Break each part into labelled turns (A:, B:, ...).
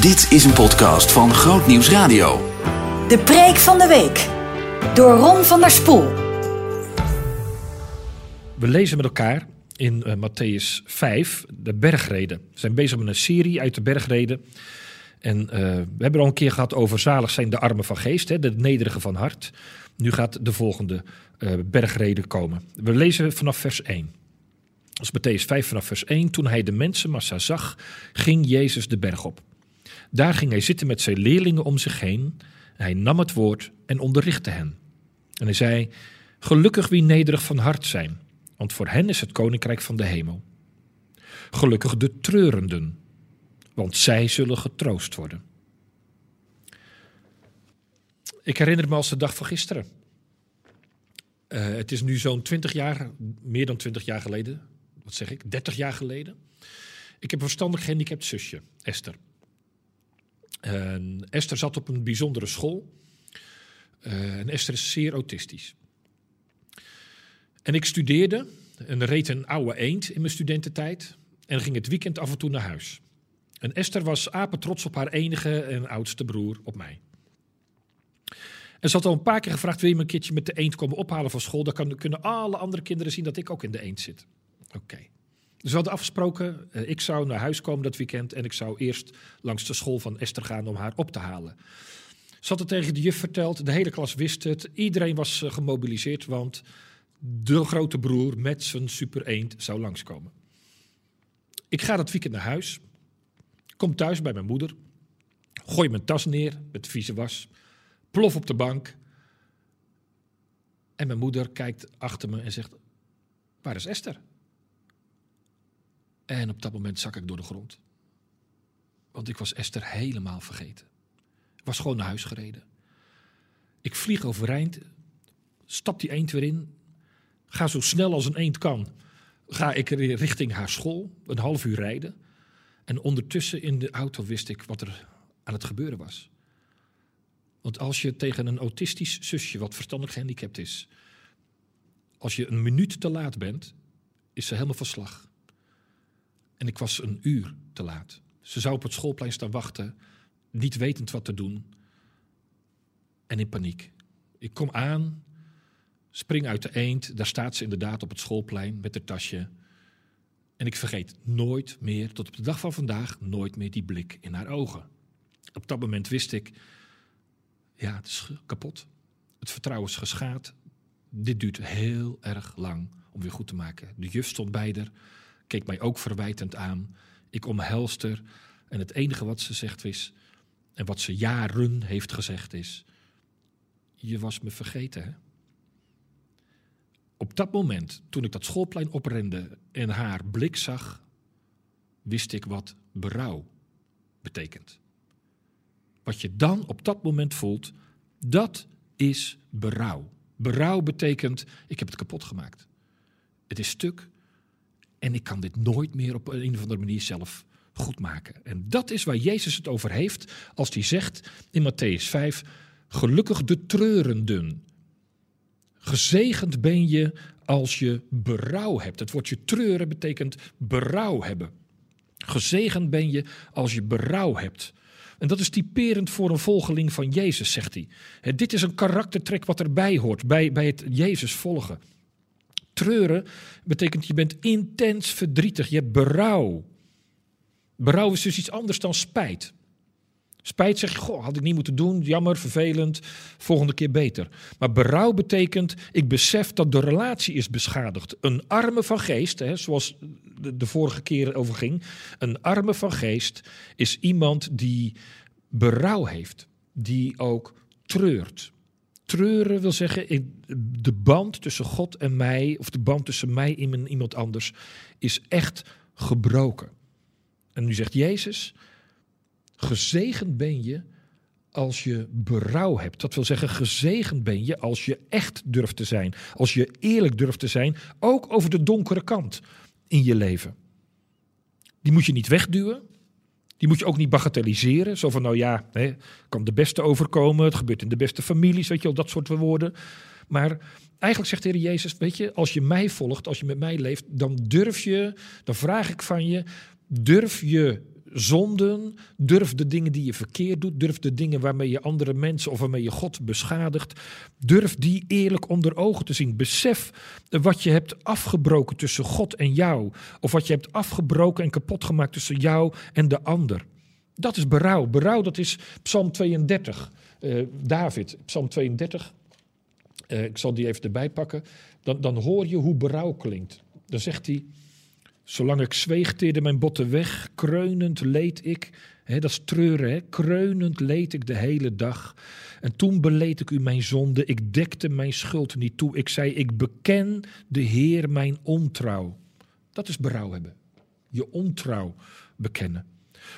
A: Dit is een podcast van Groot Nieuws Radio.
B: De preek van de week. Door Ron van der Spoel.
C: We lezen met elkaar in uh, Matthäus 5 de bergreden. We zijn bezig met een serie uit de bergreden. En uh, we hebben al een keer gehad over zalig zijn de armen van geest, hè, de nederige van hart. Nu gaat de volgende uh, bergreden komen. We lezen vanaf vers 1. Dat is Matthäus 5 vanaf vers 1. Toen hij de mensenmassa zag, ging Jezus de berg op. Daar ging hij zitten met zijn leerlingen om zich heen. Hij nam het woord en onderrichtte hen. En hij zei: Gelukkig wie nederig van hart zijn, want voor hen is het koninkrijk van de hemel. Gelukkig de treurenden, want zij zullen getroost worden. Ik herinner me als de dag van gisteren. Uh, het is nu zo'n 20 jaar, meer dan 20 jaar geleden. Wat zeg ik? 30 jaar geleden. Ik heb een verstandig gehandicapt zusje, Esther. En Esther zat op een bijzondere school. Uh, en Esther is zeer autistisch. En ik studeerde en reed een oude eend in mijn studententijd. En ging het weekend af en toe naar huis. En Esther was apetrots op haar enige en oudste broer, op mij. En ze had al een paar keer gevraagd: wil je me een keertje met de eend komen ophalen van school? Dan kunnen alle andere kinderen zien dat ik ook in de eend zit. Oké. Dus we hadden afgesproken, uh, ik zou naar huis komen dat weekend en ik zou eerst langs de school van Esther gaan om haar op te halen. Ze had het tegen de juf verteld, de hele klas wist het, iedereen was uh, gemobiliseerd, want de grote broer met zijn super eend zou langskomen. Ik ga dat weekend naar huis, kom thuis bij mijn moeder, gooi mijn tas neer met vieze was, plof op de bank. En mijn moeder kijkt achter me en zegt: Waar is Esther? En op dat moment zak ik door de grond. Want ik was Esther helemaal vergeten. Ik was gewoon naar huis gereden. Ik vlieg overeind, stap die eend weer in, ga zo snel als een eend kan. Ga ik richting haar school, een half uur rijden. En ondertussen in de auto wist ik wat er aan het gebeuren was. Want als je tegen een autistisch zusje, wat verstandig gehandicapt is, als je een minuut te laat bent, is ze helemaal van slag. En ik was een uur te laat. Ze zou op het schoolplein staan wachten, niet wetend wat te doen. En in paniek. Ik kom aan, spring uit de eend. Daar staat ze inderdaad op het schoolplein met haar tasje. En ik vergeet nooit meer, tot op de dag van vandaag, nooit meer die blik in haar ogen. Op dat moment wist ik, ja, het is kapot. Het vertrouwen is geschaad. Dit duurt heel erg lang om weer goed te maken. De juf stond bij haar keek mij ook verwijtend aan. Ik omhelste haar. En het enige wat ze zegt is, en wat ze jaren heeft gezegd is, je was me vergeten hè? Op dat moment, toen ik dat schoolplein oprende en haar blik zag, wist ik wat berouw betekent. Wat je dan op dat moment voelt, dat is berouw. Berouw betekent, ik heb het kapot gemaakt. Het is stuk, en ik kan dit nooit meer op een of andere manier zelf goed maken. En dat is waar Jezus het over heeft als hij zegt in Matthäus 5: Gelukkig de treurenden. Gezegend ben je als je berouw hebt. Het woordje treuren betekent berouw hebben. Gezegend ben je als je berouw hebt. En dat is typerend voor een volgeling van Jezus, zegt hij. dit is een karaktertrek wat erbij hoort, bij, bij het Jezus volgen. Treuren betekent je bent intens verdrietig, je hebt berouw. Berouw is dus iets anders dan spijt. Spijt zeg je, goh, had ik niet moeten doen, jammer, vervelend, volgende keer beter. Maar berouw betekent, ik besef dat de relatie is beschadigd. Een arme van geest, hè, zoals de, vorige keer over ging, een arme van geest is iemand die berouw heeft, die ook treurt. Treuren wil zeggen, de band tussen God en mij, of de band tussen mij en iemand anders, is echt gebroken. En nu zegt Jezus, gezegend ben je als je berouw hebt. Dat wil zeggen, gezegend ben je als je echt durft te zijn. Als je eerlijk durft te zijn, ook over de donkere kant in je leven. Die moet je niet wegduwen. Die moet je ook niet bagatelliseren. Zo van, nou ja, hè, kan de beste overkomen. Het gebeurt in de beste families, weet je dat soort woorden. Maar eigenlijk zegt de Heer Jezus, weet je, als je mij volgt, als je met mij leeft, dan durf je, dan vraag ik van je, durf je zonden. Durf de dingen die je verkeerd doet. Durf de dingen waarmee je andere mensen of waarmee je God beschadigt. Durf die eerlijk onder ogen te zien. Besef wat je hebt afgebroken tussen God en jou. Of wat je hebt afgebroken en kapot gemaakt tussen jou en de ander. Dat is berouw. Berouw, dat is Psalm 32. Uh, David, Psalm 32. Uh, ik zal die even erbij pakken. Dan, dan hoor je hoe berouw klinkt. Dan zegt hij. Zolang ik zweeg, teerde mijn botten weg, kreunend leed ik. Dat is treuren, he. kreunend leed ik de hele dag. En toen beleed ik u mijn zonde, ik dekte mijn schuld niet toe. Ik zei, ik beken de Heer mijn ontrouw. Dat is berouw hebben. Je ontrouw bekennen.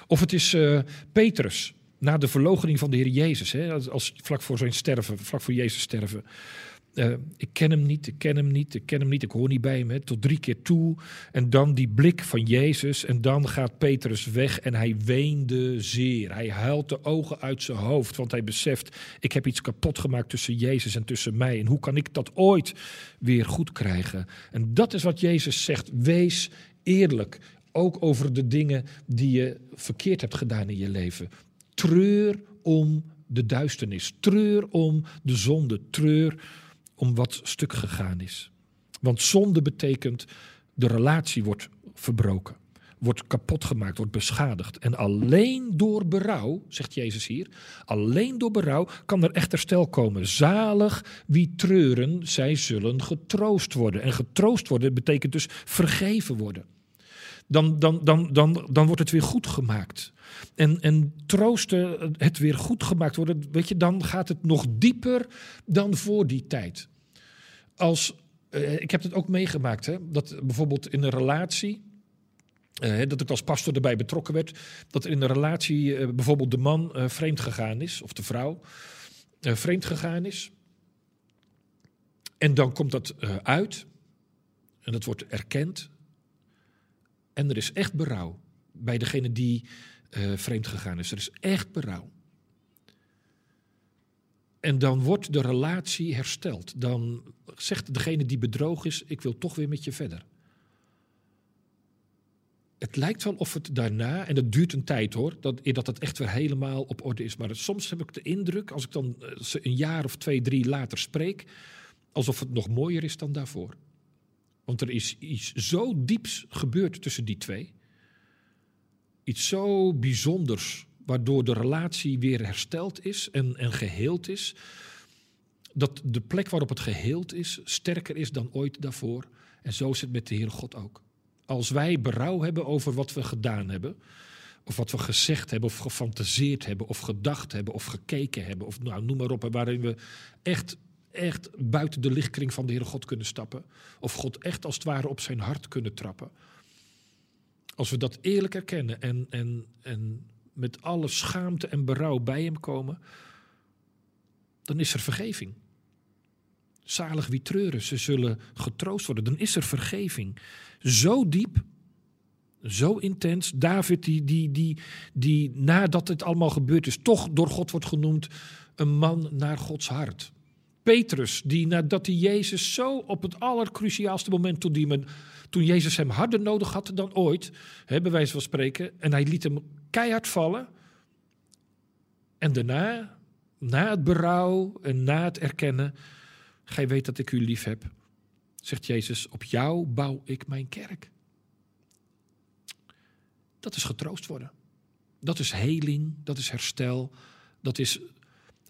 C: Of het is uh, Petrus, na de verloochening van de Heer Jezus, hè, als, vlak voor zijn sterven, vlak voor Jezus sterven. Uh, ik ken hem niet, ik ken hem niet, ik ken hem niet, ik hoor niet bij hem. Tot drie keer toe. En dan die blik van Jezus. En dan gaat Petrus weg en hij weende zeer. Hij huilt de ogen uit zijn hoofd, want hij beseft: ik heb iets kapot gemaakt tussen Jezus en tussen mij. En hoe kan ik dat ooit weer goed krijgen? En dat is wat Jezus zegt: wees eerlijk. Ook over de dingen die je verkeerd hebt gedaan in je leven. Treur om de duisternis. Treur om de zonde. Treur om wat stuk gegaan is. Want zonde betekent de relatie wordt verbroken, wordt kapot gemaakt, wordt beschadigd. En alleen door berouw, zegt Jezus hier, alleen door berouw kan er echt herstel komen. Zalig wie treuren, zij zullen getroost worden. En getroost worden betekent dus vergeven worden. Dan, dan, dan, dan, dan wordt het weer goed gemaakt. En, en troosten, het weer goed gemaakt worden, weet je, dan gaat het nog dieper dan voor die tijd als, uh, ik heb het ook meegemaakt, hè, dat bijvoorbeeld in een relatie, uh, dat ik als pastor erbij betrokken werd, dat in een relatie uh, bijvoorbeeld de man vreemd gegaan is, of de vrouw vreemd gegaan is. En dan komt dat uit, en dat wordt erkend. En er is echt berouw bij degene die vreemd gegaan is. Er is echt berouw. En dan wordt de relatie hersteld. Dan zegt degene die bedroog is: Ik wil toch weer met je verder. Het lijkt wel of het daarna, en dat duurt een tijd hoor, dat, dat het echt weer helemaal op orde is. Maar soms heb ik de indruk, als ik dan eh, een jaar of twee, drie later spreek, alsof het nog mooier is dan daarvoor. Want er is iets zo dieps gebeurd tussen die twee. Iets zo bijzonders waardoor de relatie weer hersteld is en, en geheeld is. Dat de plek waarop het geheeld is sterker is dan ooit daarvoor. En zo is het met de Heere God ook. Als wij berouw hebben over wat we gedaan hebben, of wat we gezegd hebben, of gefantaseerd hebben, of gedacht hebben, of gekeken hebben, of nou, noem maar op, waarin we echt, echt buiten de lichtkring van de Heere God kunnen stappen, of God echt als het ware op zijn hart kunnen trappen. Als we dat eerlijk erkennen en, en, en met alle schaamte en berouw bij hem komen, dan is er vergeving. Zalig wie treuren, ze zullen getroost worden. Dan is er vergeving. Zo diep, zo intens. David, die, die, die, die nadat het allemaal gebeurd is, toch door God wordt genoemd een man naar Gods hart. Petrus, die nadat hij Jezus zo op het allercruciaalste moment, toen, toen Jezus hem harder nodig had dan ooit, hè, bij wijze van spreken, en hij liet hem keihard vallen. En daarna, na het berouw en na het erkennen, gij weet dat ik u lief heb, zegt Jezus, op jou bouw ik mijn kerk. Dat is getroost worden. Dat is heling, dat is herstel, dat is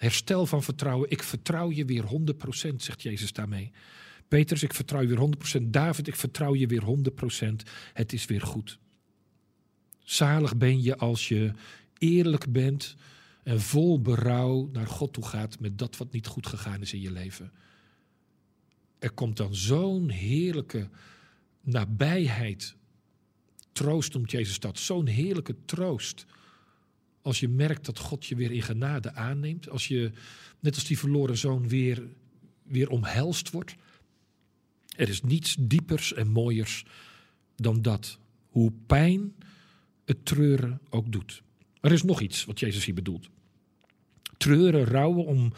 C: herstel van vertrouwen. Ik vertrouw je weer 100%, zegt Jezus daarmee. Petrus, ik vertrouw je weer 100%. David, ik vertrouw je weer 100%. Het is weer goed. Zalig ben je als je eerlijk bent en vol berouw naar God toe gaat met dat wat niet goed gegaan is in je leven. Er komt dan zo'n heerlijke nabijheid. Troost noemt Jezus dat. Zo'n heerlijke troost. Als je merkt dat God je weer in genade aanneemt. Als je, net als die verloren zoon, weer, weer omhelst wordt. Er is niets diepers en mooiers dan dat. Hoe pijn het treuren ook doet. Er is nog iets wat Jezus hier bedoelt. Treuren, rouwen om,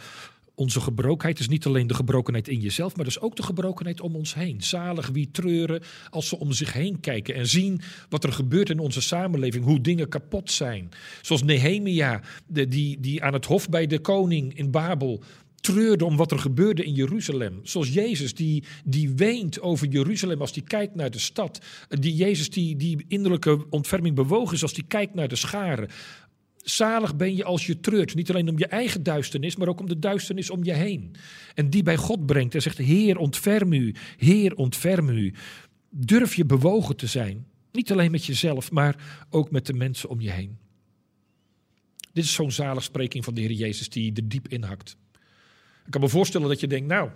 C: Onze gebrokenheid is niet alleen de gebrokenheid in jezelf, maar dus ook de gebrokenheid om ons heen. Zalig wie treuren als ze om zich heen kijken en zien wat er gebeurt in onze samenleving, hoe dingen kapot zijn. Zoals Nehemia, die, die aan het hof bij de koning in Babel treurde om wat er gebeurde in Jeruzalem. Zoals Jezus die, die weent over Jeruzalem als die kijkt naar de stad. Die Jezus die, die innerlijke ontferming bewogen is als die kijkt naar de scharen. Zalig ben je als je treurt. Niet alleen om je eigen duisternis, maar ook om de duisternis om je heen. En die bij God brengt en zegt: Heer, ontferm u. Heer, ontferm u. Durf je bewogen te zijn. Niet alleen met jezelf, maar ook met de mensen om je heen. Dit is zo'n spreking van de Heer Jezus die er diep inhakt. Ik kan me voorstellen dat je denkt, nou,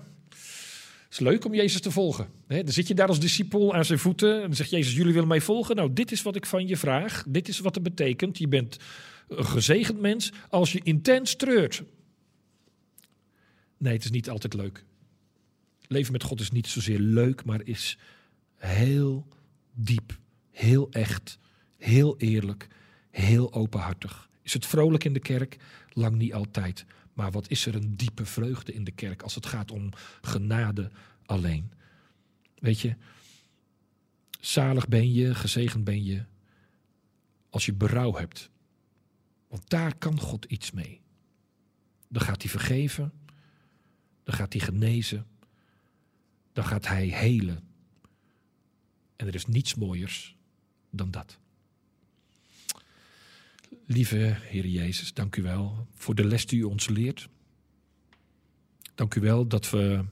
C: leuk om Jezus te volgen. dan zit je daar als discipel aan zijn voeten en dan zegt Jezus, jullie willen mij volgen? Nou, dit is wat ik van je vraag. Dit is wat het betekent. Je bent een gezegend mens als je intens treurt. Nee, het is niet altijd leuk. Leven met God is niet zozeer leuk, maar is heel diep, heel echt, heel eerlijk, heel openhartig. Is het vrolijk in de kerk? Lang niet altijd. Maar wat is er een diepe vreugde in de kerk als het gaat om genade alleen? Weet je, zalig ben je, gezegend ben je als je berouw hebt. Want daar kan God iets mee. Dan gaat hij vergeven, dan gaat hij genezen, dan gaat hij helen. En er is niets mooiers dan dat. Lieve Heer Jezus, dank u wel voor de les die u ons leert. Dank u wel dat we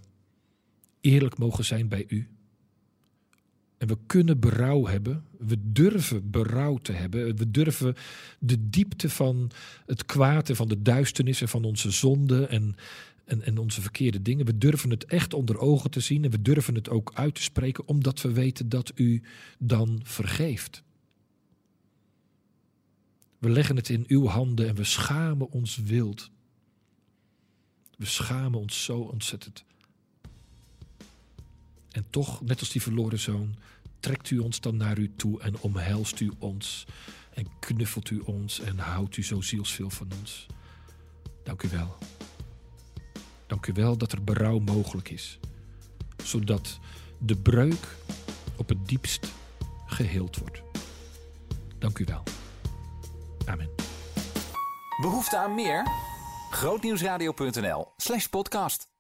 C: eerlijk mogen zijn bij u. En we kunnen berouw hebben. We durven berouw te hebben. We durven de diepte van het kwaad en van de duisternis en van onze zonden en, en, en onze verkeerde dingen. We durven het echt onder ogen te zien en we durven het ook uit te spreken, omdat we weten dat u dan vergeeft. We leggen het in uw handen en we schamen ons wild. We schamen ons zo ontzettend. En toch, net als die verloren zoon, trekt u ons dan naar u toe en omhelst u ons en knuffelt u ons en houdt u zo zielsveel van ons. Dank u wel. Dank u wel dat er berouw mogelijk is, zodat de breuk op het diepst geheeld wordt. Dank u wel. Amen.
A: Behoefte aan meer? Grootnieuwsradio.nl slash podcast.